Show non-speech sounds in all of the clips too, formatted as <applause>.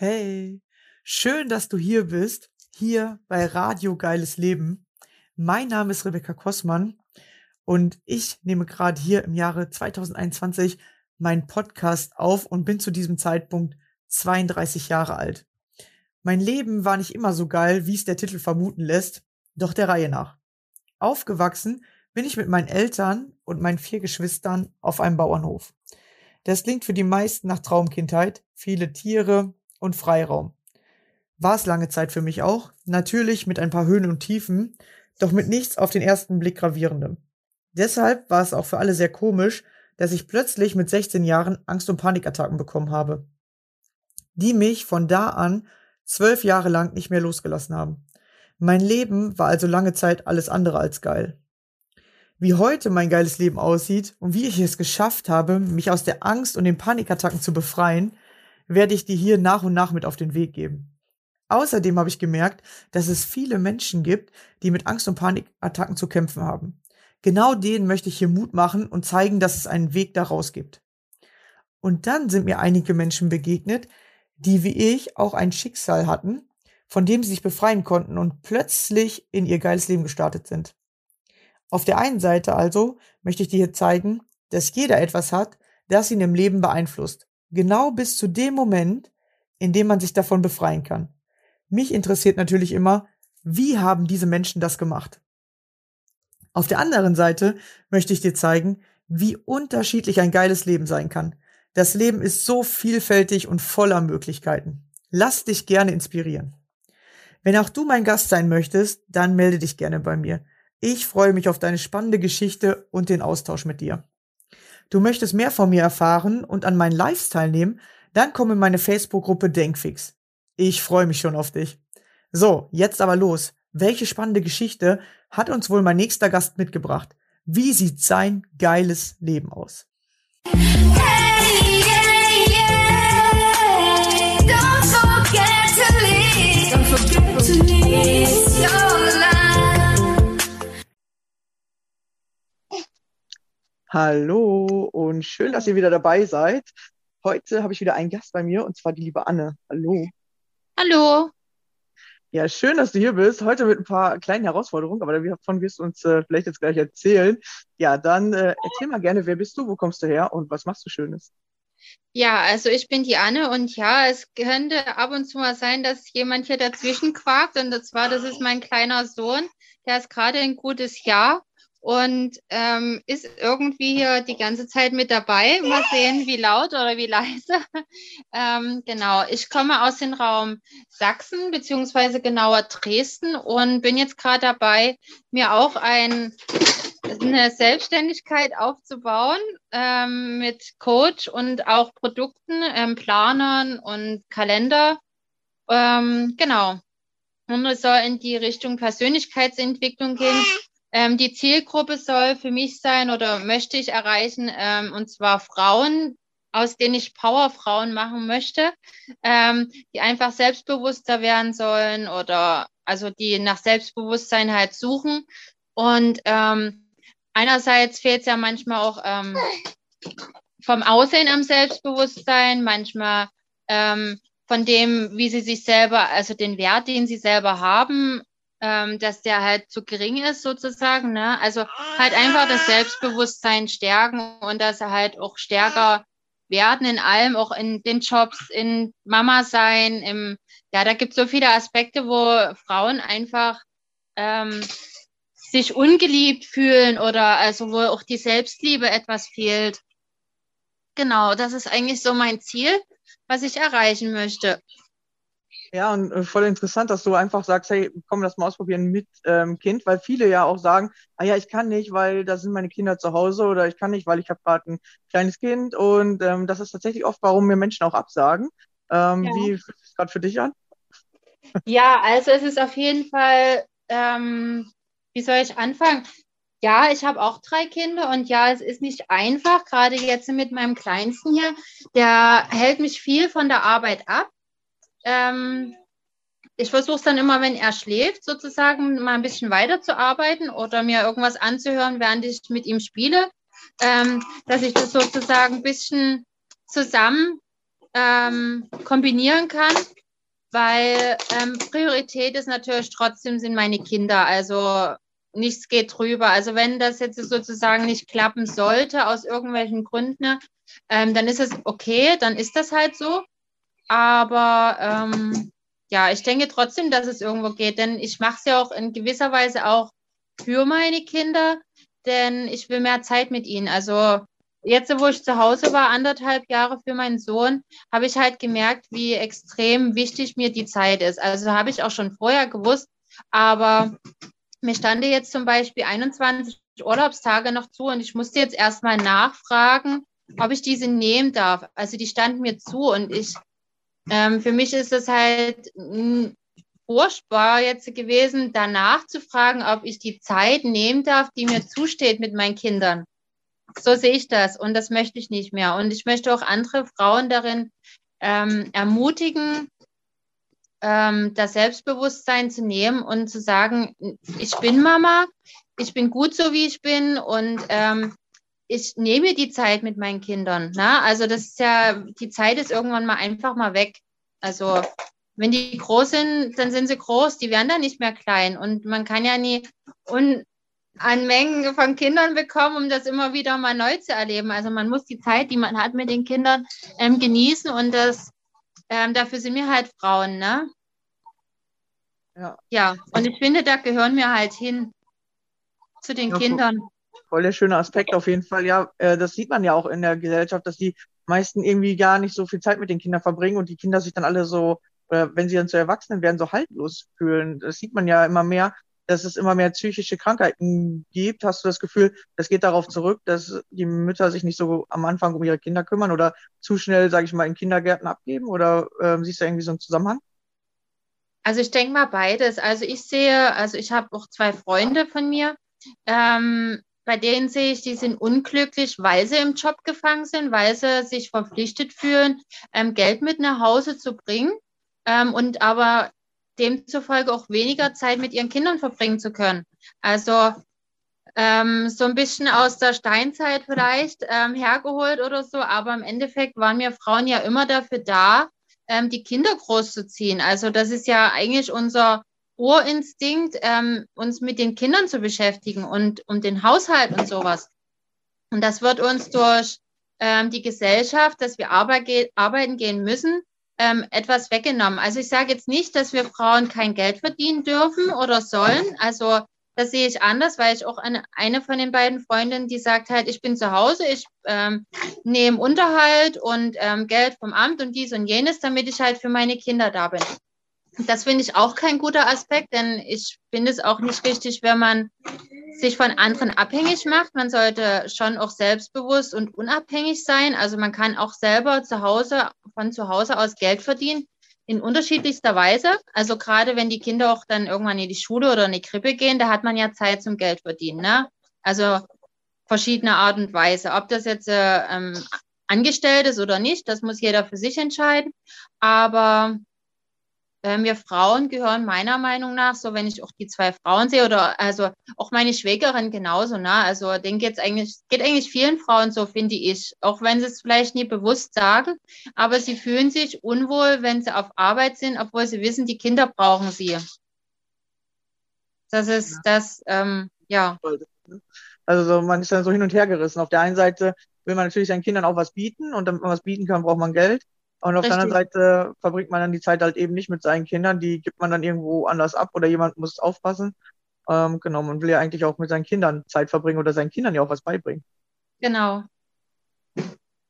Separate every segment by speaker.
Speaker 1: Hey,
Speaker 2: schön, dass du hier bist, hier bei Radio Geiles Leben. Mein Name ist Rebecca Kossmann und ich nehme gerade hier im Jahre 2021 meinen Podcast auf und bin zu diesem Zeitpunkt 32 Jahre alt. Mein Leben war nicht immer so geil, wie es der Titel vermuten lässt, doch der Reihe nach. Aufgewachsen bin ich mit meinen Eltern und meinen vier Geschwistern auf einem Bauernhof. Das klingt für die meisten nach Traumkindheit, viele Tiere und Freiraum. War es lange Zeit für mich auch, natürlich mit ein paar Höhen und Tiefen, doch mit nichts auf den ersten Blick gravierendem. Deshalb war es auch für alle sehr komisch, dass ich plötzlich mit 16 Jahren Angst- und Panikattacken bekommen habe, die mich von da an zwölf Jahre lang nicht mehr losgelassen haben. Mein Leben war also lange Zeit alles andere als geil. Wie heute mein geiles Leben aussieht und wie ich es geschafft habe, mich aus der Angst und den Panikattacken zu befreien, werde ich dir hier nach und nach mit auf den Weg geben. Außerdem habe ich gemerkt, dass es viele Menschen gibt, die mit Angst und Panikattacken zu kämpfen haben. Genau denen möchte ich hier Mut machen und zeigen, dass es einen Weg daraus gibt. Und dann sind mir einige Menschen begegnet, die wie ich auch ein Schicksal hatten, von dem sie sich befreien konnten und plötzlich in ihr geiles Leben gestartet sind. Auf der einen Seite also möchte ich dir hier zeigen, dass jeder etwas hat, das ihn im Leben beeinflusst. Genau bis zu dem Moment, in dem man sich davon befreien kann. Mich interessiert natürlich immer, wie haben diese Menschen das gemacht? Auf der anderen Seite möchte ich dir zeigen, wie unterschiedlich ein geiles Leben sein kann. Das Leben ist so vielfältig und voller Möglichkeiten. Lass dich gerne inspirieren. Wenn auch du mein Gast sein möchtest, dann melde dich gerne bei mir. Ich freue mich auf deine spannende Geschichte und den Austausch mit dir. Du möchtest mehr von mir erfahren und an meinen Lives teilnehmen, dann komm in meine Facebook-Gruppe Denkfix. Ich freue mich schon auf dich. So, jetzt aber los. Welche spannende Geschichte hat uns wohl mein nächster Gast mitgebracht? Wie sieht sein geiles Leben aus?
Speaker 1: Hey,
Speaker 2: Hallo und schön, dass ihr wieder dabei seid. Heute habe ich wieder einen Gast bei mir und zwar die liebe Anne. Hallo.
Speaker 3: Hallo.
Speaker 2: Ja, schön, dass du hier bist. Heute mit ein paar kleinen Herausforderungen, aber davon wirst du uns äh, vielleicht jetzt gleich erzählen. Ja, dann äh, erzähl mal gerne, wer bist du, wo kommst du her und was machst du Schönes?
Speaker 3: Ja, also ich bin die Anne und ja, es könnte ab und zu mal sein, dass jemand hier dazwischen quakt und zwar, das ist mein kleiner Sohn, der ist gerade ein gutes Jahr und ähm, ist irgendwie hier die ganze Zeit mit dabei. Mal sehen, wie laut oder wie leise. <laughs> ähm, genau, ich komme aus dem Raum Sachsen, beziehungsweise genauer Dresden und bin jetzt gerade dabei, mir auch ein, eine Selbstständigkeit aufzubauen ähm, mit Coach und auch Produkten, ähm, Planern und Kalender. Ähm, genau. Und es soll in die Richtung Persönlichkeitsentwicklung gehen. Ähm, die Zielgruppe soll für mich sein oder möchte ich erreichen, ähm, und zwar Frauen, aus denen ich Powerfrauen machen möchte, ähm, die einfach selbstbewusster werden sollen oder also die nach Selbstbewusstsein halt suchen. Und ähm, einerseits fehlt es ja manchmal auch ähm, vom Aussehen am Selbstbewusstsein, manchmal ähm, von dem, wie sie sich selber, also den Wert, den sie selber haben, ähm, dass der halt zu gering ist sozusagen. Ne? Also halt einfach das Selbstbewusstsein stärken und dass sie halt auch stärker werden in allem, auch in den Jobs, in Mama sein, im, ja, da gibt es so viele Aspekte, wo Frauen einfach ähm, sich ungeliebt fühlen oder also wo auch die Selbstliebe etwas fehlt. Genau, das ist eigentlich so mein Ziel, was ich erreichen möchte.
Speaker 2: Ja, und äh, voll interessant, dass du einfach sagst, hey, komm, lass mal ausprobieren mit ähm, Kind, weil viele ja auch sagen, ah ja, ich kann nicht, weil da sind meine Kinder zu Hause oder ich kann nicht, weil ich habe gerade ein kleines Kind und ähm, das ist tatsächlich oft, warum mir Menschen auch absagen. Ähm,
Speaker 3: Ja.
Speaker 2: Wie fühlt sich gerade für dich an?
Speaker 3: Ja, also es ist auf jeden Fall, ähm, wie soll ich anfangen? Ja, ich habe auch drei Kinder und ja, es ist nicht einfach, gerade jetzt mit meinem Kleinsten hier, der hält mich viel von der Arbeit ab. Ähm, ich versuche es dann immer, wenn er schläft, sozusagen mal ein bisschen weiterzuarbeiten oder mir irgendwas anzuhören, während ich mit ihm spiele, ähm, dass ich das sozusagen ein bisschen zusammen ähm, kombinieren kann, weil ähm, Priorität ist natürlich trotzdem sind meine Kinder. Also nichts geht drüber. Also wenn das jetzt sozusagen nicht klappen sollte aus irgendwelchen Gründen, ähm, dann ist es okay, dann ist das halt so. Aber ähm, ja, ich denke trotzdem, dass es irgendwo geht, denn ich mache es ja auch in gewisser Weise auch für meine Kinder, denn ich will mehr Zeit mit ihnen. Also jetzt, wo ich zu Hause war, anderthalb Jahre für meinen Sohn, habe ich halt gemerkt, wie extrem wichtig mir die Zeit ist. Also habe ich auch schon vorher gewusst, aber mir stande jetzt zum Beispiel 21 Urlaubstage noch zu und ich musste jetzt erstmal nachfragen, ob ich diese nehmen darf. Also die standen mir zu und ich, ähm, für mich ist es halt furchtbar jetzt gewesen, danach zu fragen, ob ich die Zeit nehmen darf, die mir zusteht mit meinen Kindern. So sehe ich das und das möchte ich nicht mehr. Und ich möchte auch andere Frauen darin ähm, ermutigen, ähm, das Selbstbewusstsein zu nehmen und zu sagen, ich bin Mama, ich bin gut so, wie ich bin und ähm, ich nehme die Zeit mit meinen Kindern. Ne? Also das ist ja, die Zeit ist irgendwann mal einfach mal weg. Also wenn die groß sind, dann sind sie groß, die werden dann nicht mehr klein. Und man kann ja nie un an Mengen von Kindern bekommen, um das immer wieder mal neu zu erleben. Also man muss die Zeit, die man hat mit den Kindern, ähm, genießen und das ähm, dafür sind wir halt Frauen, ne? Ja. ja, und ich finde, da gehören wir halt hin zu den ja, Kindern.
Speaker 2: Voll der schöne Aspekt auf jeden Fall. Ja, äh, das sieht man ja auch in der Gesellschaft, dass die meisten irgendwie gar nicht so viel Zeit mit den Kindern verbringen und die Kinder sich dann alle so, oder wenn sie dann zu Erwachsenen werden, so haltlos fühlen. Das sieht man ja immer mehr, dass es immer mehr psychische Krankheiten gibt. Hast du das Gefühl, das geht darauf zurück, dass die Mütter sich nicht so am Anfang um ihre Kinder kümmern oder zu schnell, sage ich mal, in Kindergärten abgeben? Oder äh, siehst du irgendwie so einen Zusammenhang?
Speaker 3: Also ich denke mal beides. Also ich sehe, also ich habe auch zwei Freunde von mir, ähm, bei denen sehe ich, die sind unglücklich, weil sie im Job gefangen sind, weil sie sich verpflichtet fühlen, ähm, Geld mit nach Hause zu bringen ähm, und aber demzufolge auch weniger Zeit mit ihren Kindern verbringen zu können. Also ähm, so ein bisschen aus der Steinzeit vielleicht ähm, hergeholt oder so, aber im Endeffekt waren wir Frauen ja immer dafür da, ähm, die Kinder großzuziehen. Also das ist ja eigentlich unser Urinstinkt, ähm, uns mit den Kindern zu beschäftigen und um den Haushalt und sowas. Und das wird uns durch ähm, die Gesellschaft, dass wir Arbeit ge arbeiten gehen müssen, ähm, etwas weggenommen. Also ich sage jetzt nicht, dass wir Frauen kein Geld verdienen dürfen oder sollen. Also das sehe ich anders, weil ich auch eine, eine von den beiden Freundinnen, die sagt halt, ich bin zu Hause, ich ähm, nehme Unterhalt und ähm, Geld vom Amt und dies und jenes, damit ich halt für meine Kinder da bin. Das finde ich auch kein guter Aspekt, denn ich finde es auch nicht richtig, wenn man sich von anderen abhängig macht. Man sollte schon auch selbstbewusst und unabhängig sein. Also man kann auch selber zu Hause, von zu Hause aus Geld verdienen in unterschiedlichster Weise. Also gerade wenn die Kinder auch dann irgendwann in die Schule oder in die Krippe gehen, da hat man ja Zeit zum Geld verdienen. Ne? Also verschiedene Art und Weise. Ob das jetzt äh, ähm, angestellt ist oder nicht, das muss jeder für sich entscheiden. Aber wir Frauen gehören meiner Meinung nach, so wenn ich auch die zwei Frauen sehe, oder also auch meine Schwägerin genauso, ne? Also den geht's eigentlich, geht eigentlich vielen Frauen so, finde ich. Auch wenn sie es vielleicht nie bewusst sagen, aber sie fühlen sich unwohl, wenn sie auf Arbeit sind, obwohl sie wissen, die Kinder brauchen sie. Das ist ja. das, ähm, ja.
Speaker 2: Also man ist dann so hin und her gerissen. Auf der einen Seite will man natürlich seinen Kindern auch was bieten und damit man was bieten kann, braucht man Geld. Und auf Richtig. der anderen Seite verbringt man dann die Zeit halt eben nicht mit seinen Kindern, die gibt man dann irgendwo anders ab oder jemand muss aufpassen. Ähm, genau, man will ja eigentlich auch mit seinen Kindern Zeit verbringen oder seinen Kindern ja auch was beibringen.
Speaker 3: Genau.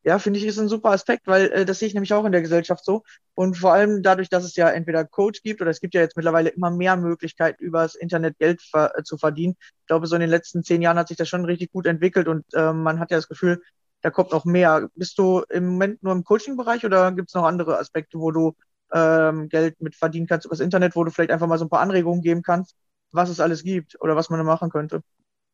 Speaker 2: Ja, finde ich, ist ein super Aspekt, weil äh, das sehe ich nämlich auch in der Gesellschaft so. Und vor allem dadurch, dass es ja entweder Coach gibt oder es gibt ja jetzt mittlerweile immer mehr Möglichkeiten, übers Internet Geld ver äh, zu verdienen. Ich glaube, so in den letzten zehn Jahren hat sich das schon richtig gut entwickelt und äh, man hat ja das Gefühl, da kommt noch mehr. Bist du im Moment nur im Coaching-Bereich oder gibt es noch andere Aspekte, wo du ähm, Geld mit verdienen kannst übers Internet, wo du vielleicht einfach mal so ein paar Anregungen geben kannst, was es alles gibt oder was man da machen könnte?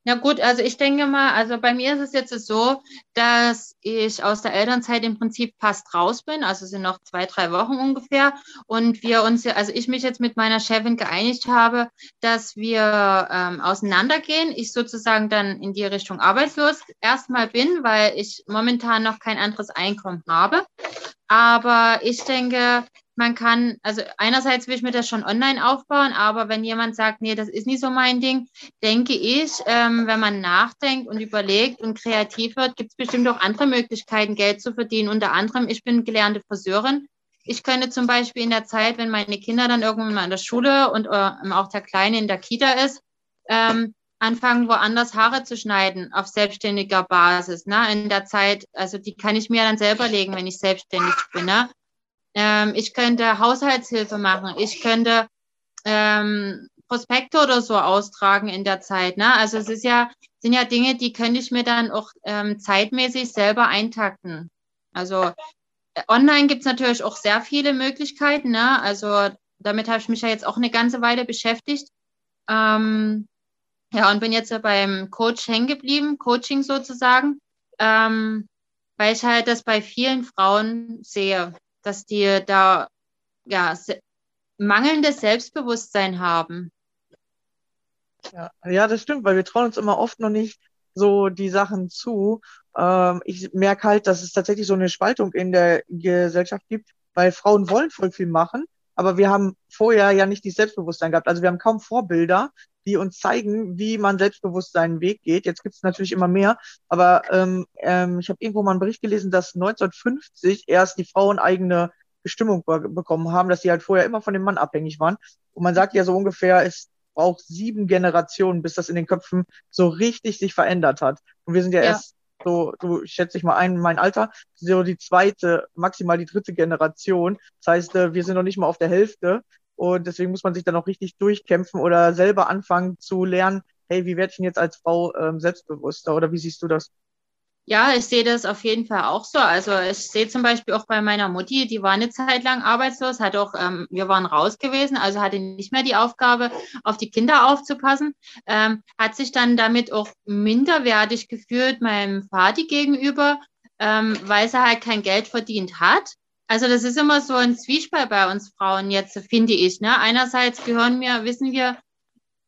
Speaker 3: Ja gut, also ich denke mal, also bei mir ist es jetzt so, dass ich aus der Elternzeit im Prinzip fast raus bin, also sind noch zwei, drei Wochen ungefähr. Und wir uns, also ich mich jetzt mit meiner Chefin geeinigt habe, dass wir ähm, auseinandergehen, ich sozusagen dann in die Richtung arbeitslos erstmal bin, weil ich momentan noch kein anderes Einkommen habe, aber ich denke, man kann, also einerseits will ich mir das schon online aufbauen, aber wenn jemand sagt, nee, das ist nicht so mein Ding, denke ich, ähm, wenn man nachdenkt und überlegt und kreativ wird, gibt es bestimmt auch andere Möglichkeiten, Geld zu verdienen. Unter anderem, ich bin gelernte Friseurin. Ich könnte zum Beispiel in der Zeit, wenn meine Kinder dann irgendwann mal in der Schule und äh, auch der Kleine in der Kita ist, ähm, anfangen, woanders Haare zu schneiden auf selbstständiger Basis. Ne? In der Zeit, also die kann ich mir dann selber legen, wenn ich selbstständig bin. Ne? Ähm, ich könnte Haushaltshilfe machen. Ich könnte ähm, Prospekte oder so austragen in der Zeit. Ne? Also es ist ja, sind ja Dinge, die könnte ich mir dann auch ähm, zeitmäßig selber eintakten. Also äh, online gibt es natürlich auch sehr viele Möglichkeiten. Ne? Also damit habe ich mich ja jetzt auch eine ganze Weile beschäftigt. Ähm, ja, und bin jetzt beim Coach hängen geblieben, Coaching sozusagen, ähm, weil ich halt das bei vielen Frauen sehe dass die da ja se mangelndes Selbstbewusstsein haben.
Speaker 2: Ja, ja, das stimmt, weil wir trauen uns immer oft noch nicht so die Sachen zu. Ähm, ich merke halt, dass es tatsächlich so eine Spaltung in der Gesellschaft gibt, weil Frauen wollen voll viel machen, aber wir haben vorher ja nicht die Selbstbewusstsein gehabt. Also wir haben kaum Vorbilder, die uns zeigen, wie man selbstbewusst seinen Weg geht. Jetzt gibt es natürlich immer mehr, aber ähm, ähm, ich habe irgendwo mal einen Bericht gelesen, dass 1950 erst die Frauen eigene Bestimmung be bekommen haben, dass sie halt vorher immer von dem Mann abhängig waren. Und man sagt ja so ungefähr, es braucht sieben Generationen, bis das in den Köpfen so richtig sich verändert hat. Und wir sind ja, ja. erst so, du schätze ich mal ein, mein Alter, so die zweite, maximal die dritte Generation. Das heißt, äh, wir sind noch nicht mal auf der Hälfte. Und deswegen muss man sich dann auch richtig durchkämpfen oder selber anfangen zu lernen, hey, wie werde ich denn jetzt als Frau ähm, selbstbewusster oder wie siehst du das?
Speaker 3: Ja, ich sehe das auf jeden Fall auch so. Also ich sehe zum Beispiel auch bei meiner Mutti, die war eine Zeit lang arbeitslos, hat auch, ähm, wir waren raus gewesen, also hatte nicht mehr die Aufgabe, auf die Kinder aufzupassen, ähm, hat sich dann damit auch minderwertig gefühlt meinem Vati gegenüber, ähm, weil sie halt kein Geld verdient hat. Also das ist immer so ein Zwiespalt bei uns Frauen jetzt, finde ich. Ne? Einerseits gehören wir, wissen wir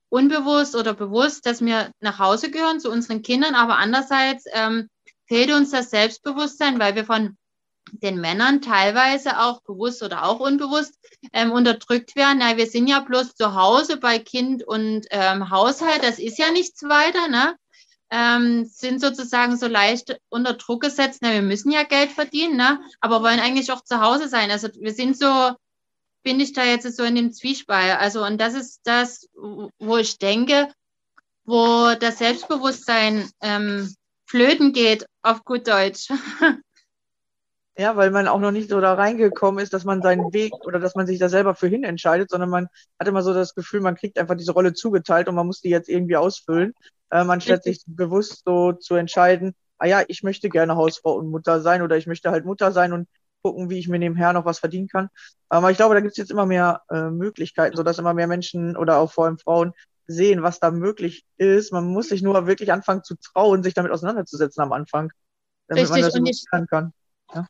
Speaker 3: unbewusst oder bewusst, dass wir nach Hause gehören zu unseren Kindern, aber andererseits ähm, fehlt uns das Selbstbewusstsein, weil wir von den Männern teilweise auch bewusst oder auch unbewusst ähm, unterdrückt werden. Na, wir sind ja bloß zu Hause bei Kind und ähm, Haushalt, das ist ja nichts weiter, ne? Ähm, sind sozusagen so leicht unter Druck gesetzt. Na, wir müssen ja Geld verdienen, ne? aber wollen eigentlich auch zu Hause sein. Also wir sind so, bin ich da jetzt so in dem Zwiespalt. Also und das ist das, wo ich denke, wo das Selbstbewusstsein ähm, flöten geht, auf gut Deutsch. <laughs>
Speaker 2: Ja, weil man auch noch nicht so da reingekommen ist, dass man seinen Weg oder dass man sich da selber für hin entscheidet, sondern man hat immer so das Gefühl, man kriegt einfach diese Rolle zugeteilt und man muss die jetzt irgendwie ausfüllen. Ähm, anstatt sich bewusst so zu entscheiden, ah ja, ich möchte gerne Hausfrau und Mutter sein oder ich möchte halt Mutter sein und gucken, wie ich mir nebenher noch was verdienen kann. Aber ich glaube, da gibt es jetzt immer mehr äh, Möglichkeiten, sodass immer mehr Menschen oder auch vor allem Frauen sehen, was da möglich ist. Man muss sich nur wirklich anfangen zu trauen, sich damit auseinanderzusetzen am Anfang, damit
Speaker 3: Richtig,
Speaker 2: man das
Speaker 3: und ich,
Speaker 2: kann.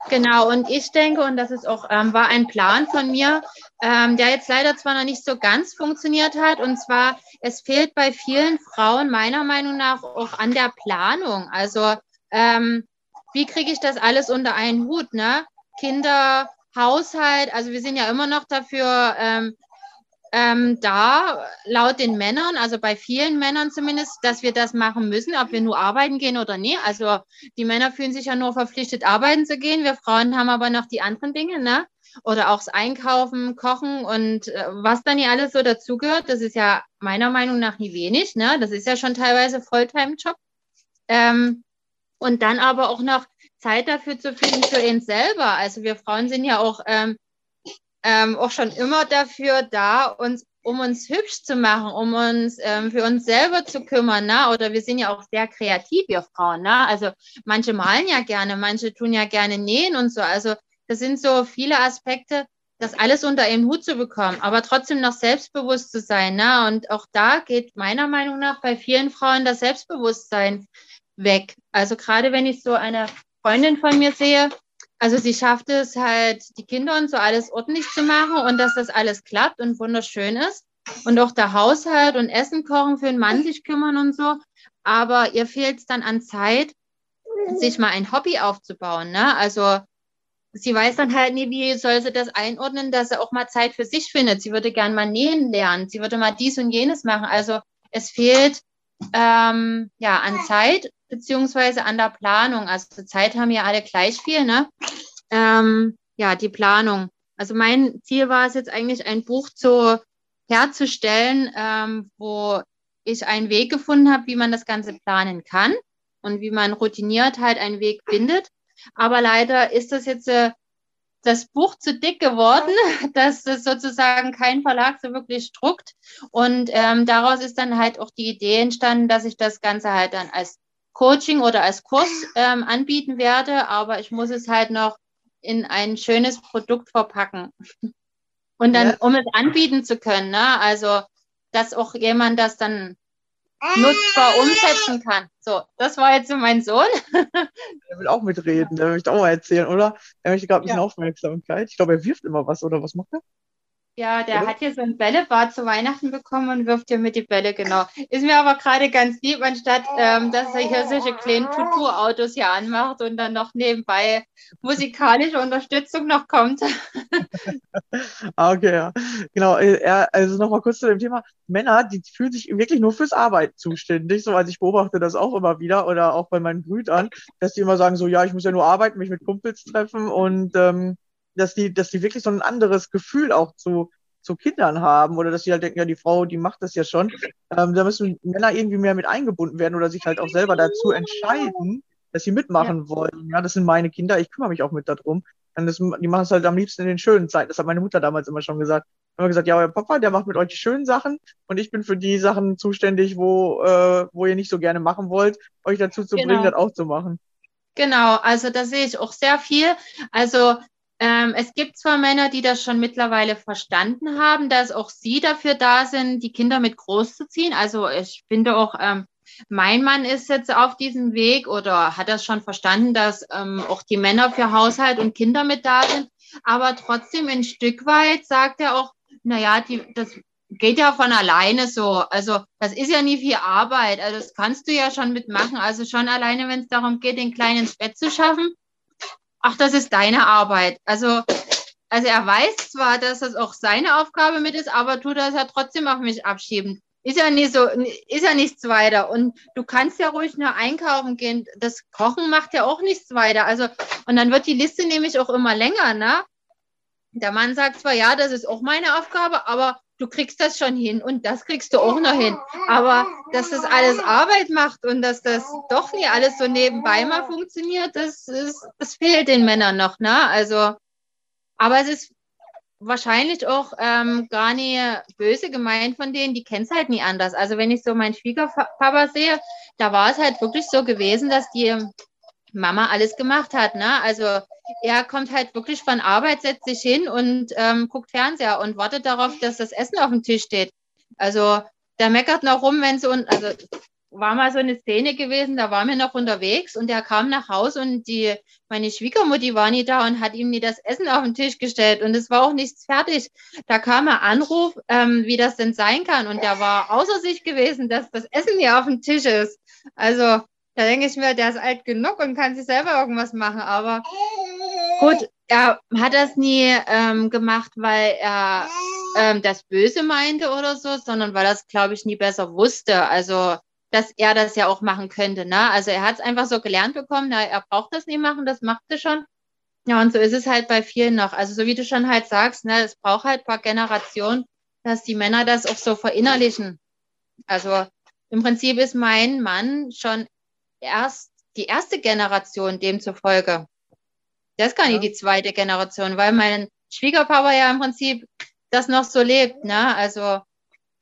Speaker 3: Genau, und ich denke, und das ist auch, ähm, war ein Plan von mir, ähm, der jetzt leider zwar noch nicht so ganz funktioniert hat, und zwar, es fehlt bei vielen Frauen meiner Meinung nach auch an der Planung. Also, ähm, wie kriege ich das alles unter einen Hut, ne? Kinder, Haushalt, also wir sind ja immer noch dafür, ähm, ähm, da laut den Männern, also bei vielen Männern zumindest, dass wir das machen müssen, ob wir nur arbeiten gehen oder nie. Also die Männer fühlen sich ja nur verpflichtet, arbeiten zu gehen. Wir Frauen haben aber noch die anderen Dinge, ne? Oder auch das Einkaufen, Kochen und äh, was dann hier alles so dazugehört. Das ist ja meiner Meinung nach nie wenig, ne? Das ist ja schon teilweise Volltime-Job. Ähm, und dann aber auch noch Zeit dafür zu finden für ihn selber. Also wir Frauen sind ja auch ähm, ähm, auch schon immer dafür da, uns um uns hübsch zu machen, um uns ähm, für uns selber zu kümmern, ne? Oder wir sind ja auch sehr kreativ, wir Frauen, ne? Also manche malen ja gerne, manche tun ja gerne nähen und so. Also das sind so viele Aspekte, das alles unter einen Hut zu bekommen, aber trotzdem noch selbstbewusst zu sein. Ne? Und auch da geht meiner Meinung nach bei vielen Frauen das Selbstbewusstsein weg. Also gerade wenn ich so eine Freundin von mir sehe, also sie schafft es halt, die Kinder und so alles ordentlich zu machen und dass das alles klappt und wunderschön ist. Und auch der Haushalt und Essen kochen, für den Mann sich kümmern und so. Aber ihr fehlt es dann an Zeit, sich mal ein Hobby aufzubauen. Ne? Also sie weiß dann halt nie, wie soll sie das einordnen, dass sie auch mal Zeit für sich findet. Sie würde gern mal nähen lernen, sie würde mal dies und jenes machen. Also es fehlt ähm, ja an Zeit beziehungsweise an der Planung. Also Zeit haben ja alle gleich viel, ne? Ähm, ja, die Planung. Also mein Ziel war es jetzt eigentlich, ein Buch zu herzustellen, ähm, wo ich einen Weg gefunden habe, wie man das Ganze planen kann und wie man routiniert halt einen Weg findet. Aber leider ist das jetzt äh, das Buch zu dick geworden, <laughs> dass es sozusagen kein Verlag so wirklich druckt. Und ähm, daraus ist dann halt auch die Idee entstanden, dass ich das Ganze halt dann als Coaching oder als Kurs ähm, anbieten werde. Aber ich muss es halt noch in ein schönes Produkt verpacken. Und dann, ja. um es anbieten zu können, ne? also dass auch jemand das dann nutzbar umsetzen kann. So, das war jetzt so mein Sohn.
Speaker 2: Der <laughs> will auch mitreden, der möchte auch mal erzählen, oder? Er möchte gerade ein bisschen ja. Aufmerksamkeit. Ich glaube, er wirft immer was, oder was macht er?
Speaker 3: Ja, der Oder? hat hier so ein Bällebad zu Weihnachten bekommen und wirft hier mit die Bälle, genau. Ist mir aber gerade ganz lieb, anstatt ähm, dass er hier solche kleinen Tutu-Autos hier anmacht und dann noch nebenbei musikalische Unterstützung noch kommt. <laughs>
Speaker 2: Ah, okay, ja. Genau, äh, er, also nochmal kurz zu dem Thema. Männer, die fühlen sich wirklich nur fürs Arbeiten zuständig. So, also ich beobachte das auch immer wieder oder auch bei meinen Brüdern, dass die immer sagen so, ja, ich muss ja nur arbeiten, mich mit Kumpels treffen und ähm, dass die, dass die wirklich so ein anderes Gefühl auch zu, zu Kindern haben oder dass sie halt denken, ja, die Frau, die macht das ja schon. Ähm, da müssen Männer irgendwie mehr mit eingebunden werden oder sich halt auch selber dazu entscheiden, dass sie mitmachen ja. wollen. Ja, das sind meine Kinder, ich kümmere mich auch mit darum. Und das, die machen es halt am liebsten in den schönen Zeiten. Das hat meine Mutter damals immer schon gesagt. Immer gesagt, ja, euer Papa, der macht mit euch die schönen Sachen und ich bin für die Sachen zuständig, wo, äh, wo ihr nicht so gerne machen wollt, euch dazu zu genau. bringen, das auch zu machen.
Speaker 3: Genau, also da sehe ich auch sehr viel. Also ähm, es gibt zwar Männer, die das schon mittlerweile verstanden haben, dass auch sie dafür da sind, die Kinder mit großzuziehen. Also ich finde auch, ähm, mein Mann ist jetzt auf diesem Weg oder hat das schon verstanden, dass ähm, auch die Männer für Haushalt und Kinder mit da sind. Aber trotzdem ein Stück weit sagt er auch, naja, die, das geht ja von alleine so. Also das ist ja nie viel Arbeit. Also das kannst du ja schon mitmachen. Also schon alleine, wenn es darum geht, den Kleinen ins Bett zu schaffen, ach, das ist deine Arbeit. Also, also er weiß zwar, dass das auch seine Aufgabe mit ist, aber tut das ja trotzdem auf mich abschieben. Ist ja nicht so, ist ja nichts weiter. Und du kannst ja ruhig nur einkaufen gehen. Das Kochen macht ja auch nichts weiter. Also, und dann wird die Liste nämlich auch immer länger, ne? Der Mann sagt zwar, ja, das ist auch meine Aufgabe, aber du kriegst das schon hin und das kriegst du auch noch hin. Aber dass das alles Arbeit macht und dass das doch nie alles so nebenbei mal funktioniert, das, ist, das fehlt den Männern noch. Ne? Also, aber es ist wahrscheinlich auch ähm, gar nicht böse gemeint von denen, die kennen es halt nie anders. Also wenn ich so meinen Schwiegerpapa sehe, da war es halt wirklich so gewesen, dass die Mama alles gemacht hat. Ne? Also er kommt halt wirklich von Arbeit, setzt sich hin und ähm, guckt Fernseher und wartet darauf, dass das Essen auf dem Tisch steht. Also der meckert noch rum, wenn so, also war mal so eine Szene gewesen, da waren wir noch unterwegs und er kam nach Hause und die, meine Schwiegermutti war nie da und hat ihm nie das Essen auf den Tisch gestellt und es war auch nichts fertig. Da kam ein Anruf, ähm, wie das denn sein kann und der war außer sich gewesen, dass das Essen hier auf dem Tisch ist. Also da denke ich mir, der ist alt genug und kann sich selber irgendwas machen, aber Gut, er hat das nie ähm, gemacht, weil er ähm, das Böse meinte oder so, sondern weil er es, glaube ich, nie besser wusste. Also, dass er das ja auch machen könnte. Ne? Also, er hat es einfach so gelernt bekommen, na, er braucht das nie machen, das macht er schon. Ja, und so ist es halt bei vielen noch. Also, so wie du schon halt sagst, ne, es braucht halt paar Generationen, dass die Männer das auch so verinnerlichen. Also, im Prinzip ist mein Mann schon erst die erste Generation demzufolge. Das ist gar nicht ja. die zweite Generation, weil mein Schwiegerpapa ja im Prinzip das noch so lebt, ne? Also,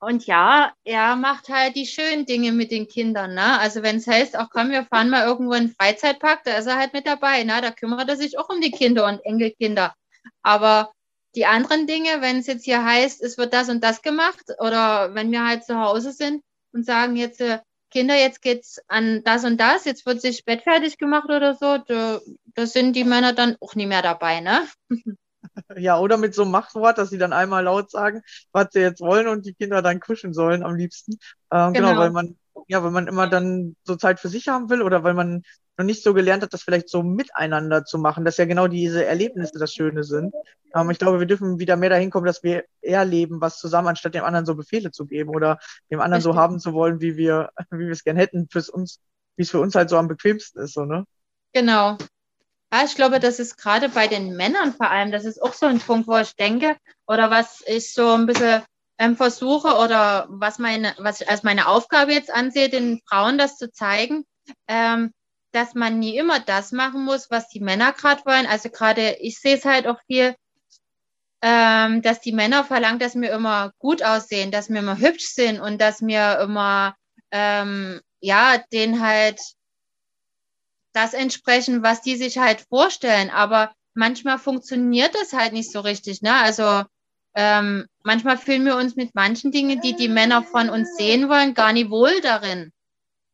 Speaker 3: und ja, er macht halt die schönen Dinge mit den Kindern, ne? Also wenn es heißt, auch komm, wir fahren mal irgendwo in den Freizeitpark, da ist er halt mit dabei, ne? Da kümmert er sich auch um die Kinder und Enkelkinder. Aber die anderen Dinge, wenn es jetzt hier heißt, es wird das und das gemacht, oder wenn wir halt zu Hause sind und sagen jetzt, äh, Kinder, jetzt geht's an das und das, jetzt wird sich Bett fertig gemacht oder so, da, da sind die Männer dann auch nicht mehr dabei, ne? <laughs>
Speaker 2: Ja, oder mit so einem Machtwort, dass sie dann einmal laut sagen, was sie jetzt wollen und die Kinder dann kuscheln sollen am liebsten. Ähm, genau.
Speaker 3: Genau.
Speaker 2: weil man, ja, weil man immer dann so Zeit für sich haben will oder weil man noch nicht so gelernt hat, das vielleicht so miteinander zu machen, dass ja genau diese Erlebnisse das Schöne sind. Ähm, ich glaube, wir dürfen wieder mehr dahin kommen, dass wir erleben, was zusammen, anstatt dem anderen so Befehle zu geben oder dem anderen so
Speaker 3: Richtig.
Speaker 2: haben zu wollen, wie wir, <laughs> wie wir es gern hätten, fürs uns, wie es für uns halt so am bequemsten ist, so, ne?
Speaker 3: Genau. Ja, ich glaube, das ist gerade bei den Männern vor allem, das ist auch so ein Punkt, wo ich denke, oder was ich so ein bisschen ähm, versuche oder was meine, was ich als meine Aufgabe jetzt ansehe, den Frauen das zu zeigen, ähm, dass man nie immer das machen muss, was die Männer gerade wollen. Also gerade, ich sehe es halt auch viel, ähm, dass die Männer verlangen, dass wir immer gut aussehen, dass wir immer hübsch sind und dass wir immer, ähm, ja, den halt das entsprechen, was die sich halt vorstellen. Aber manchmal funktioniert das halt nicht so richtig. Ne? Also ähm, manchmal fühlen wir uns mit manchen Dingen, die die Männer von uns sehen wollen, gar nicht wohl darin.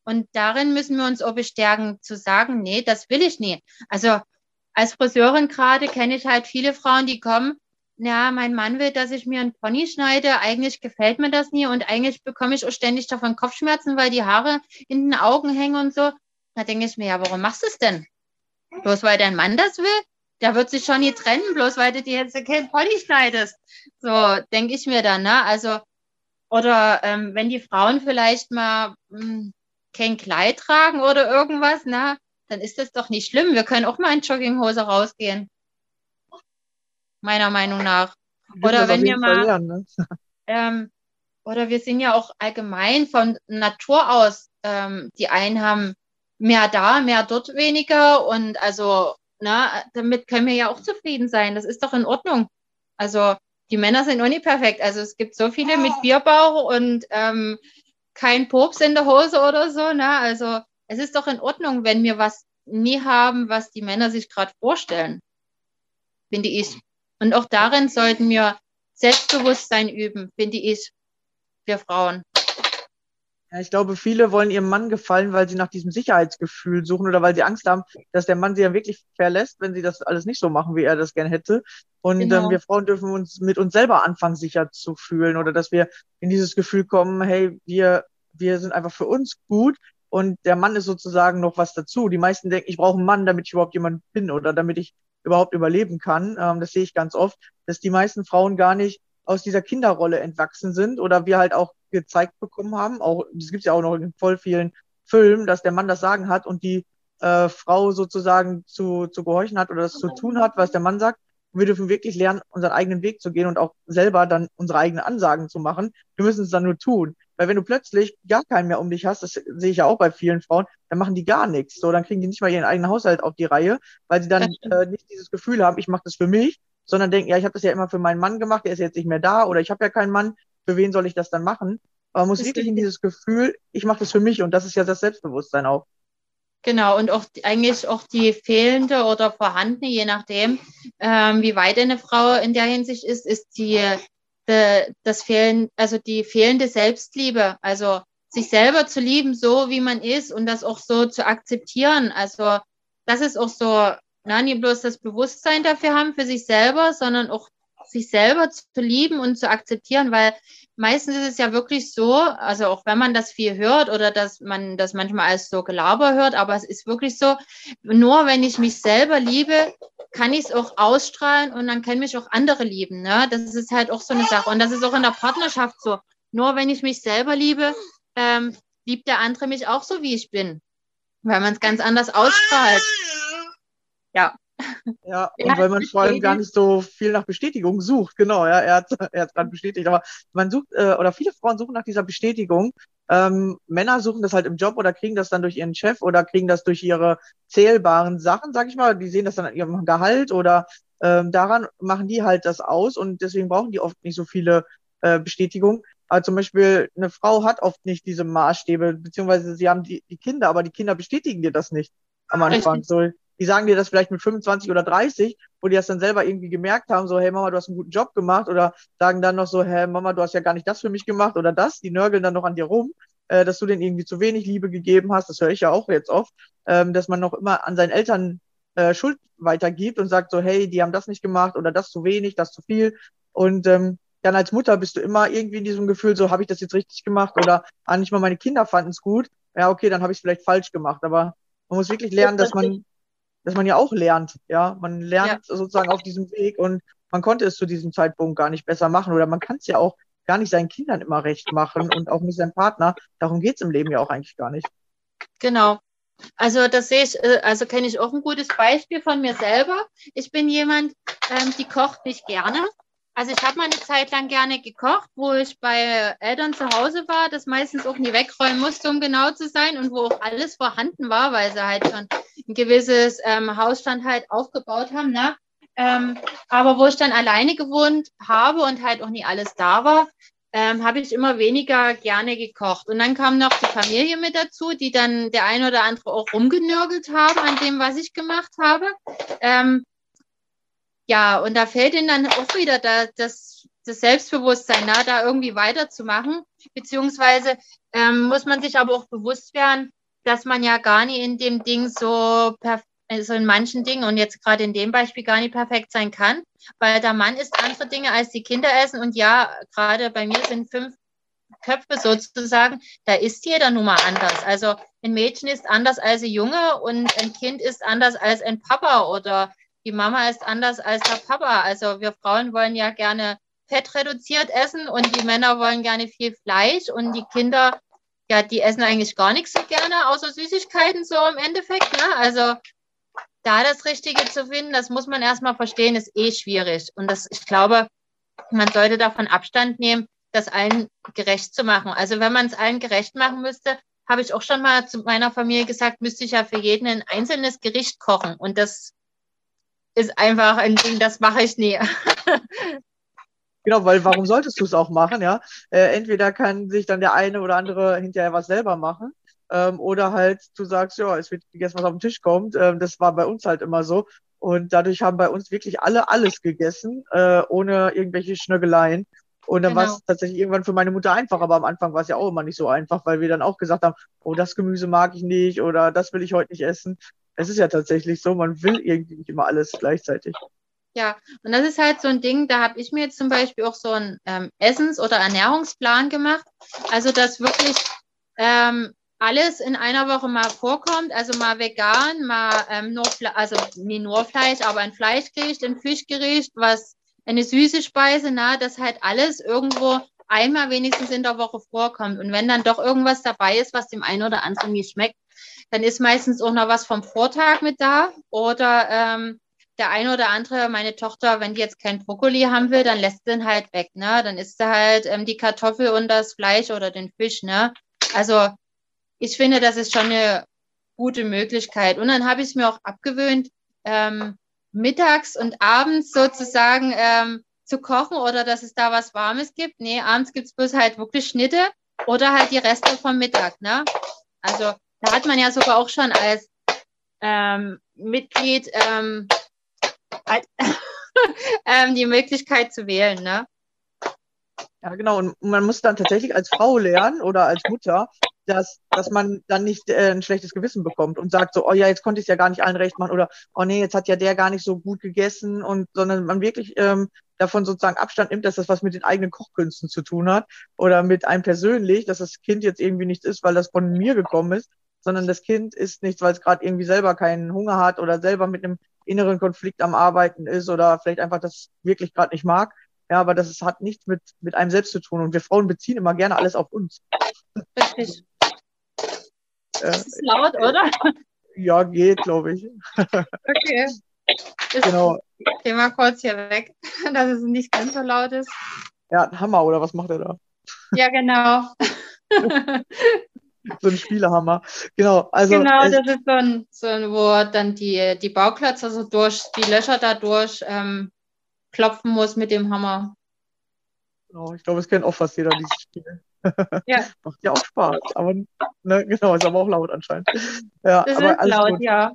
Speaker 3: Und darin müssen wir uns auch bestärken, zu sagen, nee, das will ich nie. Also als Friseurin gerade kenne ich halt viele Frauen, die kommen, ja, mein Mann will, dass ich mir einen Pony schneide. Eigentlich gefällt mir das nie und eigentlich bekomme ich auch ständig davon Kopfschmerzen, weil die Haare in den Augen hängen und so. Da denke ich mir, ja, warum machst du es denn? Bloß weil dein Mann das will? Der wird sich schon nie trennen, bloß weil du dir jetzt kein Pony schneidest. So denke ich mir dann, ne? Also, oder ähm, wenn die Frauen vielleicht mal mh, kein Kleid tragen oder irgendwas, ne? Dann ist das doch nicht schlimm. Wir können auch mal in Jogginghose rausgehen. Meiner Meinung nach. Oder wenn wir mal-
Speaker 2: lernen, ne? <laughs>
Speaker 3: Ähm, oder wir sind ja auch allgemein von Natur aus, ähm, die einen haben mehr da, mehr dort weniger und also, na, damit können wir ja auch zufrieden sein. Das ist doch in Ordnung. Also die Männer sind auch nicht perfekt. Also es gibt so viele mit Bierbauch und ähm, kein Pops in der Hose oder so. Ne? Also es ist doch in Ordnung, wenn wir was nie haben, was die Männer sich gerade vorstellen, finde ich. Und auch darin sollten wir Selbstbewusstsein üben, finde ich, wir Frauen.
Speaker 2: Ja, ich glaube, viele wollen ihrem Mann gefallen, weil sie nach diesem Sicherheitsgefühl suchen oder weil sie Angst haben, dass der Mann sie ja wirklich verlässt, wenn sie das alles nicht so machen, wie er das gern hätte. Und
Speaker 3: Genau.
Speaker 2: ähm, wir Frauen dürfen uns mit uns selber anfangen, sicher zu fühlen oder dass wir in dieses Gefühl kommen, hey, wir, wir sind einfach für uns gut und der Mann ist sozusagen noch was dazu. Die meisten denken, ich brauche einen Mann, damit ich überhaupt jemand bin oder damit ich überhaupt überleben kann. Ähm, das sehe ich ganz oft, dass die meisten Frauen gar nicht aus dieser Kinderrolle entwachsen sind oder wir halt auch gezeigt bekommen haben, auch das gibt es ja auch noch in voll vielen Filmen, dass der Mann das Sagen hat und die äh, Frau sozusagen zu, zu gehorchen hat oder das zu tun hat, was der Mann sagt. Wir dürfen wirklich lernen, unseren eigenen Weg zu gehen und auch selber dann unsere eigenen Ansagen zu machen. Wir müssen es dann nur tun. Weil wenn du plötzlich gar keinen mehr um dich hast, das sehe ich ja auch bei vielen Frauen, dann machen die gar nichts. So, dann kriegen die nicht mal ihren eigenen Haushalt auf die Reihe, weil sie dann äh, nicht dieses Gefühl haben, ich mache das für mich, sondern denken, ja, ich habe das ja immer für meinen Mann gemacht, der ist jetzt nicht mehr da oder ich habe ja keinen Mann, für wen soll ich das dann machen? Aber man muss
Speaker 3: Das
Speaker 2: wirklich in dieses Gefühl, ich mache das für mich und das ist ja das Selbstbewusstsein auch.
Speaker 3: Genau, und auch die- eigentlich auch die fehlende oder vorhandene, je nachdem, ähm, wie weit eine Frau in der Hinsicht ist, ist die, de, das Fehlen, also die fehlende Selbstliebe. Also sich selber zu lieben, so wie man ist und das auch so zu akzeptieren. Also das ist auch so, na, nicht bloß das Bewusstsein dafür haben für sich selber, sondern auch sich selber zu lieben und zu akzeptieren, weil meistens ist es ja wirklich so, also auch wenn man das viel hört oder dass man das manchmal als so Gelaber hört, aber es ist wirklich so, nur wenn ich mich selber liebe, kann ich es auch ausstrahlen und dann können mich auch andere lieben. Ne? Das ist halt auch so eine Sache. Und das ist auch in der Partnerschaft so. Nur wenn ich mich selber liebe, ähm, liebt der andere mich auch so, wie ich bin. Weil man es ganz anders ausstrahlt. Ja. <laughs>
Speaker 2: Ja, und weil man vor allem gar nicht so viel nach Bestätigung sucht. Genau, ja, er hat <laughs> er hat gerade bestätigt, aber man sucht, äh, oder viele Frauen suchen nach dieser Bestätigung. Ähm, Männer suchen das halt im Job oder kriegen das dann durch ihren Chef oder kriegen das durch ihre zählbaren Sachen, sag ich mal. Die sehen das dann an ihrem Gehalt oder ähm, daran machen die halt das aus und deswegen brauchen die oft nicht so viele äh, Bestätigungen. Aber zum Beispiel eine Frau hat oft nicht diese Maßstäbe, beziehungsweise sie haben die, die Kinder, aber die Kinder bestätigen dir das nicht am Anfang.
Speaker 3: Richtig.
Speaker 2: So, die sagen dir das vielleicht mit 25 oder 30, wo die das dann selber irgendwie gemerkt haben, so, hey Mama, du hast einen guten Job gemacht oder sagen dann noch so, hey Mama, du hast ja gar nicht das für mich gemacht oder das, die nörgeln dann noch an dir rum, äh, dass du denen irgendwie zu wenig Liebe gegeben hast, das höre ich ja auch jetzt oft, ähm, dass man noch immer an seinen Eltern äh, Schuld weitergibt und sagt so, hey, die haben das nicht gemacht oder das zu wenig, das zu viel und ähm, dann als Mutter bist du immer irgendwie in diesem Gefühl, so habe ich das jetzt richtig gemacht oder ah, nicht mal meine Kinder fanden es gut. Ja, okay, dann habe ich es vielleicht falsch gemacht. Aber man muss wirklich lernen, dass man, dass man ja auch lernt. Ja, man lernt ja. sozusagen auf diesem Weg und man konnte es zu diesem Zeitpunkt gar nicht besser machen oder man kann es ja auch gar nicht seinen Kindern immer recht machen und auch nicht seinem Partner. Darum geht es im Leben ja auch eigentlich gar nicht.
Speaker 3: Genau. Also das sehe ich, äh, also kenne ich auch ein gutes Beispiel von mir selber. Ich bin jemand, ähm, die kocht nicht gerne. Also ich habe mal eine Zeit lang gerne gekocht, wo ich bei Eltern zu Hause war, das meistens auch nie wegräumen musste, um genau zu sein, und wo auch alles vorhanden war, weil sie halt schon ein gewisses ähm, Hausstand halt aufgebaut haben. Ne? Ähm, aber wo ich dann alleine gewohnt habe und halt auch nie alles da war, ähm, habe ich immer weniger gerne gekocht. Und dann kam noch die Familie mit dazu, die dann der eine oder andere auch rumgenörgelt haben an dem, was ich gemacht habe. Ähm, ja, und da fällt ihnen dann auch wieder da, das, das Selbstbewusstsein, na, da irgendwie weiterzumachen. Beziehungsweise ähm, muss man sich aber auch bewusst werden, dass man ja gar nicht in dem Ding so perfekt also in manchen Dingen und jetzt gerade in dem Beispiel gar nicht perfekt sein kann, weil der Mann isst andere Dinge als die Kinder essen und ja, gerade bei mir sind fünf Köpfe sozusagen, da ist jeder nun mal anders. Also ein Mädchen ist anders als ein Junge und ein Kind ist anders als ein Papa oder die Mama ist anders als der Papa. Also wir Frauen wollen ja gerne fett reduziert essen und die Männer wollen gerne viel Fleisch und die Kinder, ja, die essen eigentlich gar nichts so gerne, außer Süßigkeiten so im Endeffekt. Ne? Also da das Richtige zu finden, das muss man erstmal verstehen, ist eh schwierig. Und das, ich glaube, man sollte davon Abstand nehmen, das allen gerecht zu machen. Also wenn man es allen gerecht machen müsste, habe ich auch schon mal zu meiner Familie gesagt, müsste ich ja für jeden ein einzelnes Gericht kochen. Und das ist einfach ein Ding, das mache ich nie. <laughs>
Speaker 2: Genau, weil warum solltest du es auch machen, ja? Äh, entweder kann sich dann der eine oder andere hinterher was selber machen, ähm, oder halt du sagst, ja, es wird gegessen, was auf den Tisch kommt. Ähm, das war bei uns halt immer so. Und dadurch haben bei uns wirklich alle alles gegessen, äh, ohne irgendwelche Schnöggeleien. Und dann genau. war es tatsächlich irgendwann für meine Mutter einfach, aber am Anfang war es ja auch immer nicht so einfach, weil wir dann auch gesagt haben, oh, das Gemüse mag ich nicht oder das will ich heute nicht essen es ist ja tatsächlich so, man will irgendwie nicht immer alles gleichzeitig.
Speaker 3: Ja, und das ist halt so ein Ding, da habe ich mir jetzt zum Beispiel auch so einen ähm, Essens- oder Ernährungsplan gemacht. Also, dass wirklich ähm, alles in einer Woche mal vorkommt, also mal vegan, mal ähm, nur, also nicht nur Fleisch, aber ein Fleischgericht, ein Fischgericht, was eine süße Speise, na, dass halt alles irgendwo einmal wenigstens in der Woche vorkommt. Und wenn dann doch irgendwas dabei ist, was dem einen oder anderen nicht schmeckt, dann ist meistens auch noch was vom Vortag mit da. Oder ähm, der eine oder andere, meine Tochter, wenn die jetzt kein Brokkoli haben will, dann lässt den halt weg. Ne? Dann isst sie halt ähm, die Kartoffel und das Fleisch oder den Fisch. Ne? Also ich finde, das ist schon eine gute Möglichkeit. Und dann habe ich es mir auch abgewöhnt, ähm, mittags und abends sozusagen ähm, zu kochen oder dass es da was Warmes gibt. Nee, abends gibt es bloß halt wirklich Schnitte oder halt die Reste vom Mittag. Ne? Also da hat man ja sogar auch schon als ähm, Mitglied ähm, <laughs> ähm, die Möglichkeit zu wählen. Ne?
Speaker 2: Ja, genau. Und man muss dann tatsächlich als Frau lernen oder als Mutter, dass, dass man dann nicht äh, ein schlechtes Gewissen bekommt und sagt so, oh ja, jetzt konnte ich es ja gar nicht allen recht machen oder oh nee, jetzt hat ja der gar nicht so gut gegessen und sondern man wirklich ähm, davon sozusagen Abstand nimmt, dass das was mit den eigenen Kochkünsten zu tun hat oder mit einem persönlich, dass das Kind jetzt irgendwie nichts ist, weil das von mir gekommen ist, sondern das Kind isst nichts, weil es gerade irgendwie selber keinen Hunger hat oder selber mit einem inneren Konflikt am Arbeiten ist oder vielleicht einfach das wirklich gerade nicht mag. Ja, aber das ist, hat nichts mit, mit einem selbst zu tun. Und wir Frauen beziehen immer gerne alles auf uns.
Speaker 3: Richtig. Das ist laut, oder?
Speaker 2: Ja, geht, glaube ich.
Speaker 3: Okay. Ich genau. Geh mal kurz hier weg, <laughs> dass es nicht ganz so laut ist.
Speaker 2: Ja, Hammer, oder was macht er da?
Speaker 3: Ja, genau. <laughs>
Speaker 2: so ein Spielehammer. Genau, also.
Speaker 3: Genau, das ist so ein, so ein, wo dann die, die Bauklötze so durch die Löcher dadurch ähm, klopfen muss mit dem Hammer.
Speaker 2: Genau, ich glaube, es kennt auch fast jeder dieses Spiel. <laughs> Ja. Macht ja auch Spaß, aber ne, genau, ist aber auch laut anscheinend. Ja,
Speaker 3: das
Speaker 2: aber
Speaker 3: ist laut, gut. ja.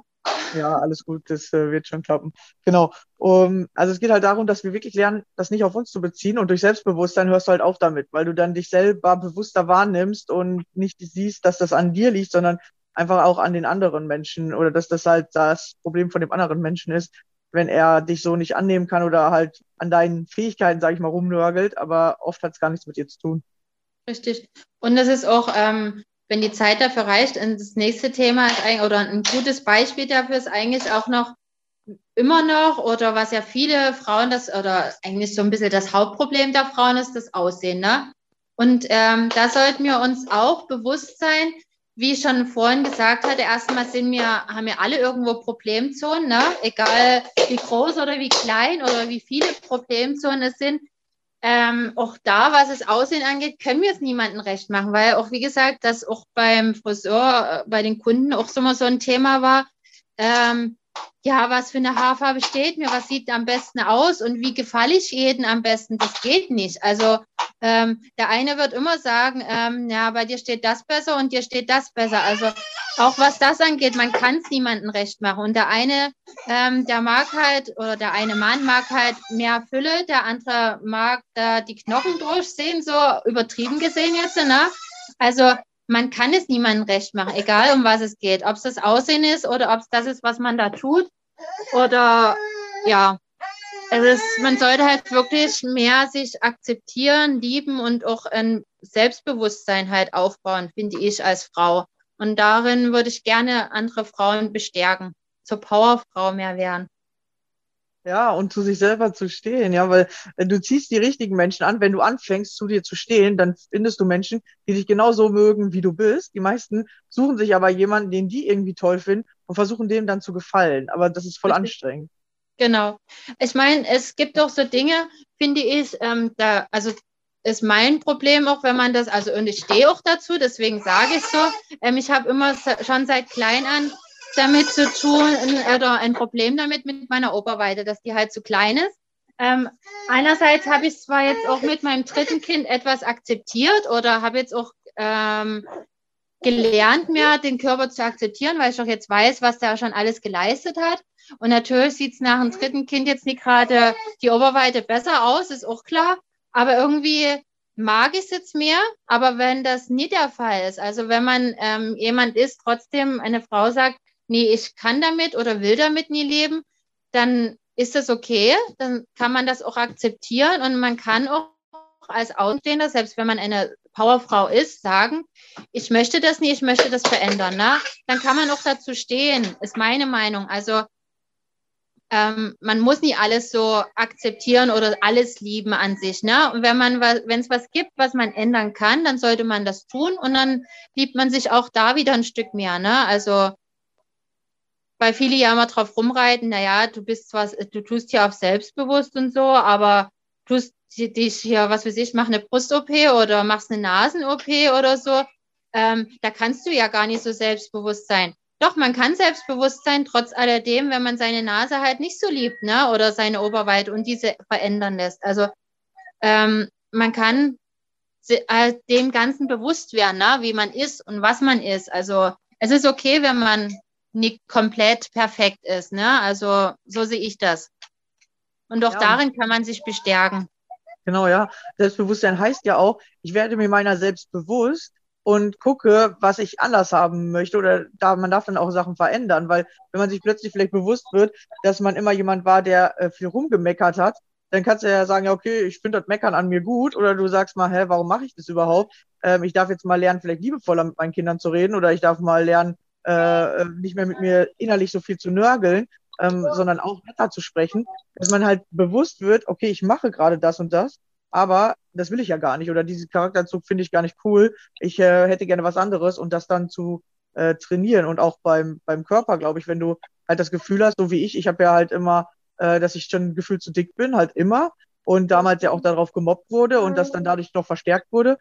Speaker 2: Ja, alles gut, das äh, wird schon klappen. Genau. Um, also es geht halt darum, dass wir wirklich lernen, das nicht auf uns zu beziehen und durch Selbstbewusstsein hörst du halt auf damit, weil du dann dich selber bewusster wahrnimmst und nicht siehst, dass das an dir liegt, sondern einfach auch an den anderen Menschen oder dass das halt das Problem von dem anderen Menschen ist, wenn er dich so nicht annehmen kann oder halt an deinen Fähigkeiten, sage ich mal, rumnörgelt, aber oft hat es gar nichts mit dir zu tun.
Speaker 3: Richtig. Und das ist auch, ähm, wenn die Zeit dafür reicht, und das nächste Thema ist eigentlich, oder ein gutes Beispiel dafür ist eigentlich auch noch immer noch, oder was ja viele Frauen das, oder eigentlich so ein bisschen das Hauptproblem der Frauen ist, das Aussehen, ne? Und ähm, da sollten wir uns auch bewusst sein, wie ich schon vorhin gesagt hatte, erstmal sind wir, haben wir alle irgendwo Problemzonen, ne? egal wie groß oder wie klein oder wie viele Problemzonen es sind. Ähm, auch da, was das Aussehen angeht, können wir es niemandem recht machen, weil auch, wie gesagt, das auch beim Friseur, äh, bei den Kunden auch so mal so ein Thema war. Ähm, ja, was für eine Haarfarbe steht mir, was sieht am besten aus und wie gefalle ich jeden am besten, das geht nicht. Also ähm, der eine wird immer sagen, ähm, ja, bei dir steht das besser und dir steht das besser. Also auch was das angeht, man kann es niemandem recht machen. Und der eine, ähm, der mag halt, oder der eine Mann mag halt mehr Fülle, der andere mag da die Knochen durchsehen, so übertrieben gesehen jetzt, ne? Also man kann es niemandem recht machen, egal um was es geht. Ob es das Aussehen ist oder ob es das ist, was man da tut. Oder ja, also es, man sollte halt wirklich mehr sich akzeptieren, lieben und auch ein Selbstbewusstsein halt aufbauen, finde ich als Frau. Und darin würde ich gerne andere Frauen bestärken, zur Powerfrau mehr werden.
Speaker 2: Ja, und zu sich selber zu stehen, ja, weil äh, du ziehst die richtigen Menschen an. Wenn du anfängst, zu dir zu stehen, dann findest du Menschen, die dich genauso mögen, wie du bist. Die meisten suchen sich aber jemanden, den die irgendwie toll finden und versuchen dem dann zu gefallen. Aber das ist voll Richtig. anstrengend.
Speaker 3: Genau. Ich meine, es gibt auch so Dinge, finde ich, ähm, da, also ist mein Problem auch, wenn man das, also und ich stehe auch dazu, deswegen sage ich so, ähm, ich habe immer schon seit klein an damit zu tun oder ein Problem damit mit meiner Oberweite, dass die halt zu klein ist. Ähm, einerseits habe ich zwar jetzt auch mit meinem dritten Kind etwas akzeptiert oder habe jetzt auch ähm, gelernt, mehr den Körper zu akzeptieren, weil ich auch jetzt weiß, was der schon alles geleistet hat. Und natürlich sieht es nach dem dritten Kind jetzt nicht gerade die Oberweite besser aus, ist auch klar. Aber irgendwie mag ich es jetzt mehr. Aber wenn das nicht der Fall ist, also wenn man ähm, jemand ist, trotzdem eine Frau sagt, nee, ich kann damit oder will damit nie leben, dann ist das okay, dann kann man das auch akzeptieren und man kann auch als Außenstehender, selbst wenn man eine Powerfrau ist, sagen, ich möchte das nie, ich möchte das verändern. Ne? Dann kann man auch dazu stehen, ist meine Meinung. Also ähm, man muss nie alles so akzeptieren oder alles lieben an sich. Ne? Und wenn man wenn es was gibt, was man ändern kann, dann sollte man das tun und dann liebt man sich auch da wieder ein Stück mehr. Ne? Also weil viele ja immer drauf rumreiten, naja, du bist zwar, du tust hier auf selbstbewusst und so, aber tust dich hier, was weiß ich, mach eine Brust-OP oder machst eine Nasen-OP oder so, ähm, da kannst du ja gar nicht so selbstbewusst sein. Doch, man kann selbstbewusst sein, trotz alledem, wenn man seine Nase halt nicht so liebt, ne, oder seine Oberweite und diese verändern lässt. Also, ähm, man kann äh, dem Ganzen bewusst werden, ne, wie man ist und was man ist. Also, es ist okay, wenn man nicht komplett perfekt ist. Ne? Also so sehe ich das. Und auch ja. darin kann man sich bestärken.
Speaker 2: Genau, ja. Selbstbewusstsein heißt ja auch, ich werde mir meiner selbst bewusst und gucke, was ich anders haben möchte oder da man darf dann auch Sachen verändern, weil wenn man sich plötzlich vielleicht bewusst wird, dass man immer jemand war, der äh, viel rumgemeckert hat, dann kannst du ja sagen, ja okay, ich finde das Meckern an mir gut oder du sagst mal, hä, warum mache ich das überhaupt? Ähm, ich darf jetzt mal lernen, vielleicht liebevoller mit meinen Kindern zu reden oder ich darf mal lernen, äh, nicht mehr mit mir innerlich so viel zu nörgeln, ähm, sondern auch netter zu sprechen, dass man halt bewusst wird, okay, ich mache gerade das und das, aber das will ich ja gar nicht oder diesen Charakterzug finde ich gar nicht cool. Ich äh, hätte gerne was anderes und das dann zu äh, trainieren und auch beim beim Körper, glaube ich, wenn du halt das Gefühl hast, so wie ich, ich habe ja halt immer, äh, dass ich schon gefühlt zu dick bin, halt immer und damals ja auch darauf gemobbt wurde und das dann dadurch noch verstärkt wurde,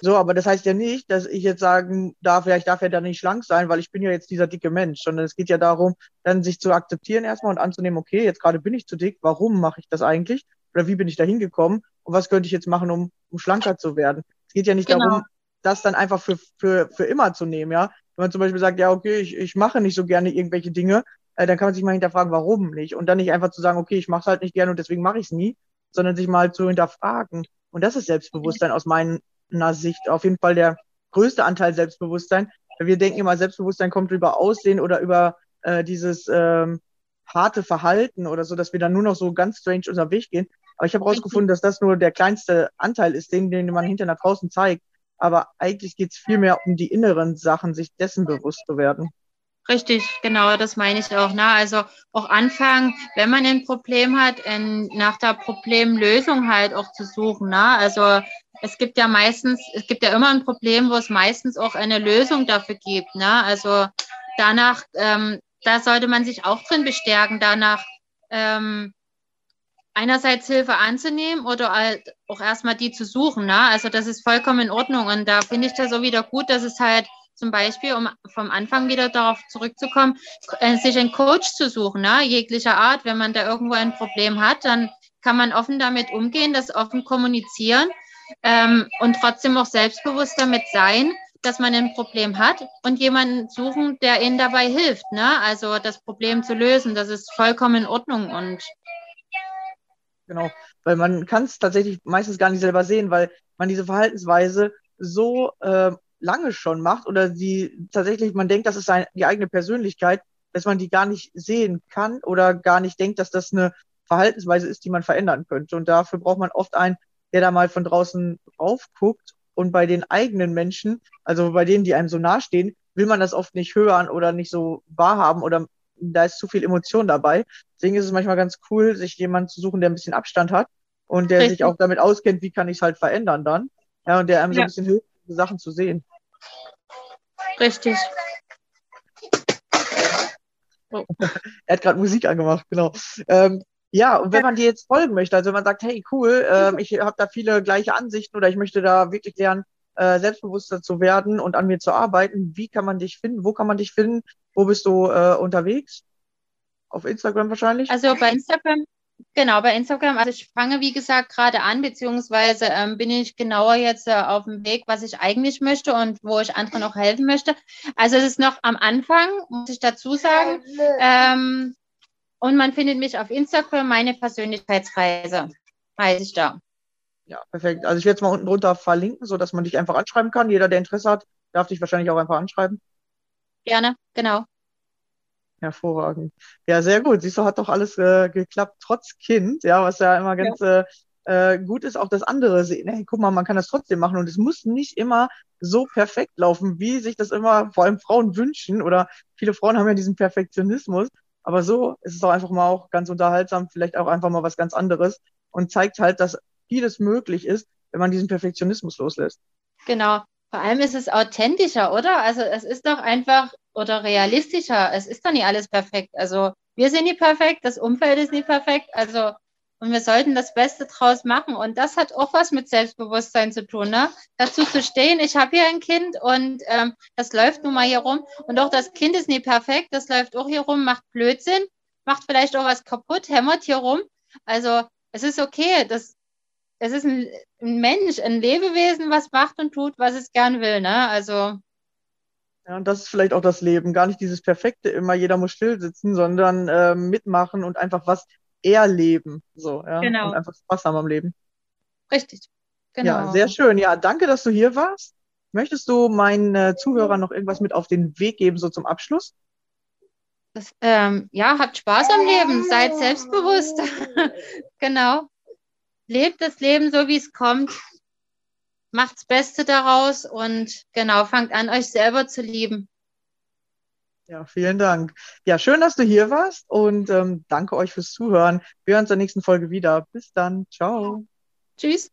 Speaker 2: so, aber das heißt ja nicht, dass ich jetzt sagen darf, ja, ich darf ja da nicht schlank sein, weil ich bin ja jetzt dieser dicke Mensch, sondern es geht ja darum, dann sich zu akzeptieren erstmal und anzunehmen, okay, jetzt gerade bin ich zu dick, warum mache ich das eigentlich? Oder wie bin ich da hingekommen? Und was könnte ich jetzt machen, um, um schlanker zu werden? Es geht ja nicht genau. darum, das dann einfach für, für, für immer zu nehmen, ja. Wenn man zum Beispiel sagt, ja, okay, ich, ich mache nicht so gerne irgendwelche Dinge, äh, dann kann man sich mal hinterfragen, warum nicht. Und dann nicht einfach zu sagen, okay, ich mache es halt nicht gerne und deswegen mache ich es nie, sondern sich mal zu hinterfragen. Und das ist Selbstbewusstsein aus meiner Sicht. Auf jeden Fall der größte Anteil Selbstbewusstsein. Wir denken immer, Selbstbewusstsein kommt über Aussehen oder über äh, dieses ähm, harte Verhalten oder so, dass wir dann nur noch so ganz strange unser Weg gehen. Aber ich habe herausgefunden, dass das nur der kleinste Anteil ist, den, den man hinter nach draußen zeigt. Aber eigentlich geht es vielmehr um die inneren Sachen, sich dessen bewusst zu werden.
Speaker 3: Richtig, genau, das meine ich auch. Ne? Also auch anfangen, wenn man ein Problem hat, in, nach der Problemlösung halt auch zu suchen. Ne? Also es gibt ja meistens, es gibt ja immer ein Problem, wo es meistens auch eine Lösung dafür gibt. Ne? Also danach, ähm, da sollte man sich auch drin bestärken, danach ähm, einerseits Hilfe anzunehmen oder halt auch erstmal die zu suchen. Ne? Also das ist vollkommen in Ordnung. Und da finde ich das so wieder gut, dass es halt zum Beispiel, um vom Anfang wieder darauf zurückzukommen, äh, sich einen Coach zu suchen, ne? jeglicher Art. Wenn man da irgendwo ein Problem hat, dann kann man offen damit umgehen, das offen kommunizieren ähm, und trotzdem auch selbstbewusst damit sein, dass man ein Problem hat und jemanden suchen, der ihnen dabei hilft. Ne? Also das Problem zu lösen, das ist vollkommen in Ordnung und
Speaker 2: Genau, weil man kann es tatsächlich meistens gar nicht selber sehen, weil man diese Verhaltensweise so äh, lange schon macht oder sie tatsächlich, man denkt, das ist ein, die eigene Persönlichkeit, dass man die gar nicht sehen kann oder gar nicht denkt, dass das eine Verhaltensweise ist, die man verändern könnte. Und dafür braucht man oft einen, der da mal von draußen drauf guckt. Und bei den eigenen Menschen, also bei denen, die einem so nahestehen, will man das oft nicht hören oder nicht so wahrhaben oder da ist zu viel Emotion dabei. Deswegen ist es manchmal ganz cool, sich jemanden zu suchen, der ein bisschen Abstand hat und der
Speaker 3: Richtig.
Speaker 2: sich auch damit auskennt, wie kann ich es halt verändern dann. Ja, und der einem so
Speaker 3: Ja.
Speaker 2: ein bisschen hilft, Sachen zu sehen.
Speaker 3: richtig. <laughs>
Speaker 2: Er hat gerade Musik angemacht, genau. Ähm, ja, und wenn man dir jetzt folgen möchte, also wenn man sagt, hey, cool, ähm, ich habe da viele gleiche Ansichten oder ich möchte da wirklich lernen, äh, selbstbewusster zu werden und an mir zu arbeiten, wie kann man dich finden? Wo kann man dich finden? Wo bist du äh, unterwegs? Auf Instagram wahrscheinlich?
Speaker 3: Also bei Instagram, genau, bei Instagram, also ich fange wie gesagt gerade an, beziehungsweise ähm, bin ich genauer jetzt äh, auf dem Weg, was ich eigentlich möchte und wo ich anderen auch helfen möchte. Also es ist noch am Anfang, muss ich dazu sagen. Ähm, und man findet mich auf Instagram, meine Persönlichkeitsreise heiße ich da.
Speaker 2: Ja, perfekt. Also ich werde es mal unten drunter verlinken, so dass man dich einfach anschreiben kann. Jeder, der Interesse hat, darf dich wahrscheinlich auch einfach anschreiben.
Speaker 3: Gerne, genau.
Speaker 2: Hervorragend. Ja, sehr gut. Siehst du, hat doch alles äh, geklappt, trotz Kind, ja, was ja immer ganz äh, äh, gut ist, auch das andere sehen. Hey, guck mal, man kann das trotzdem machen und es muss nicht immer so perfekt laufen, wie sich das immer vor allem Frauen wünschen oder viele Frauen haben ja diesen Perfektionismus. Aber so ist es auch einfach mal auch ganz unterhaltsam, vielleicht auch einfach mal was ganz anderes und zeigt halt, dass vieles möglich ist, wenn man diesen Perfektionismus loslässt.
Speaker 3: Genau. Vor allem ist es authentischer, oder? Also es ist doch einfach oder realistischer. Es ist doch nicht alles perfekt. Also wir sind nicht perfekt, das Umfeld ist nicht perfekt. Also und wir sollten das Beste draus machen. Und das hat auch was mit Selbstbewusstsein zu tun, ne? Dazu zu stehen, ich habe hier ein Kind und ähm, das läuft nun mal hier rum. Und auch das Kind ist nicht perfekt, das läuft auch hier rum, macht Blödsinn, macht vielleicht auch was kaputt, hämmert hier rum. Also es ist okay, das, es ist ein, ein Mensch, ein Lebewesen, was macht und tut, was es gern will, ne? Also
Speaker 2: Ja, und das ist vielleicht auch das Leben. Gar nicht dieses Perfekte immer, jeder muss still sitzen, sondern äh, mitmachen und einfach was erleben. So, ja.
Speaker 3: Genau.
Speaker 2: Und einfach Spaß haben am Leben.
Speaker 3: richtig. Genau.
Speaker 2: Ja, sehr schön. Ja, danke, dass du hier warst. Möchtest du meinen äh, Zuhörern noch irgendwas mit auf den Weg geben, so zum Abschluss?
Speaker 3: Das, ähm, ja, habt Spaß am Leben, seid selbstbewusst. <laughs> genau. Lebt das Leben so, wie es kommt. Macht's Beste daraus und genau, fangt an, euch selber zu lieben.
Speaker 2: Ja, vielen Dank. Ja, schön, dass du hier warst und ähm, danke euch fürs Zuhören. Wir hören uns in der nächsten Folge wieder. Bis dann. Ciao.
Speaker 3: Tschüss.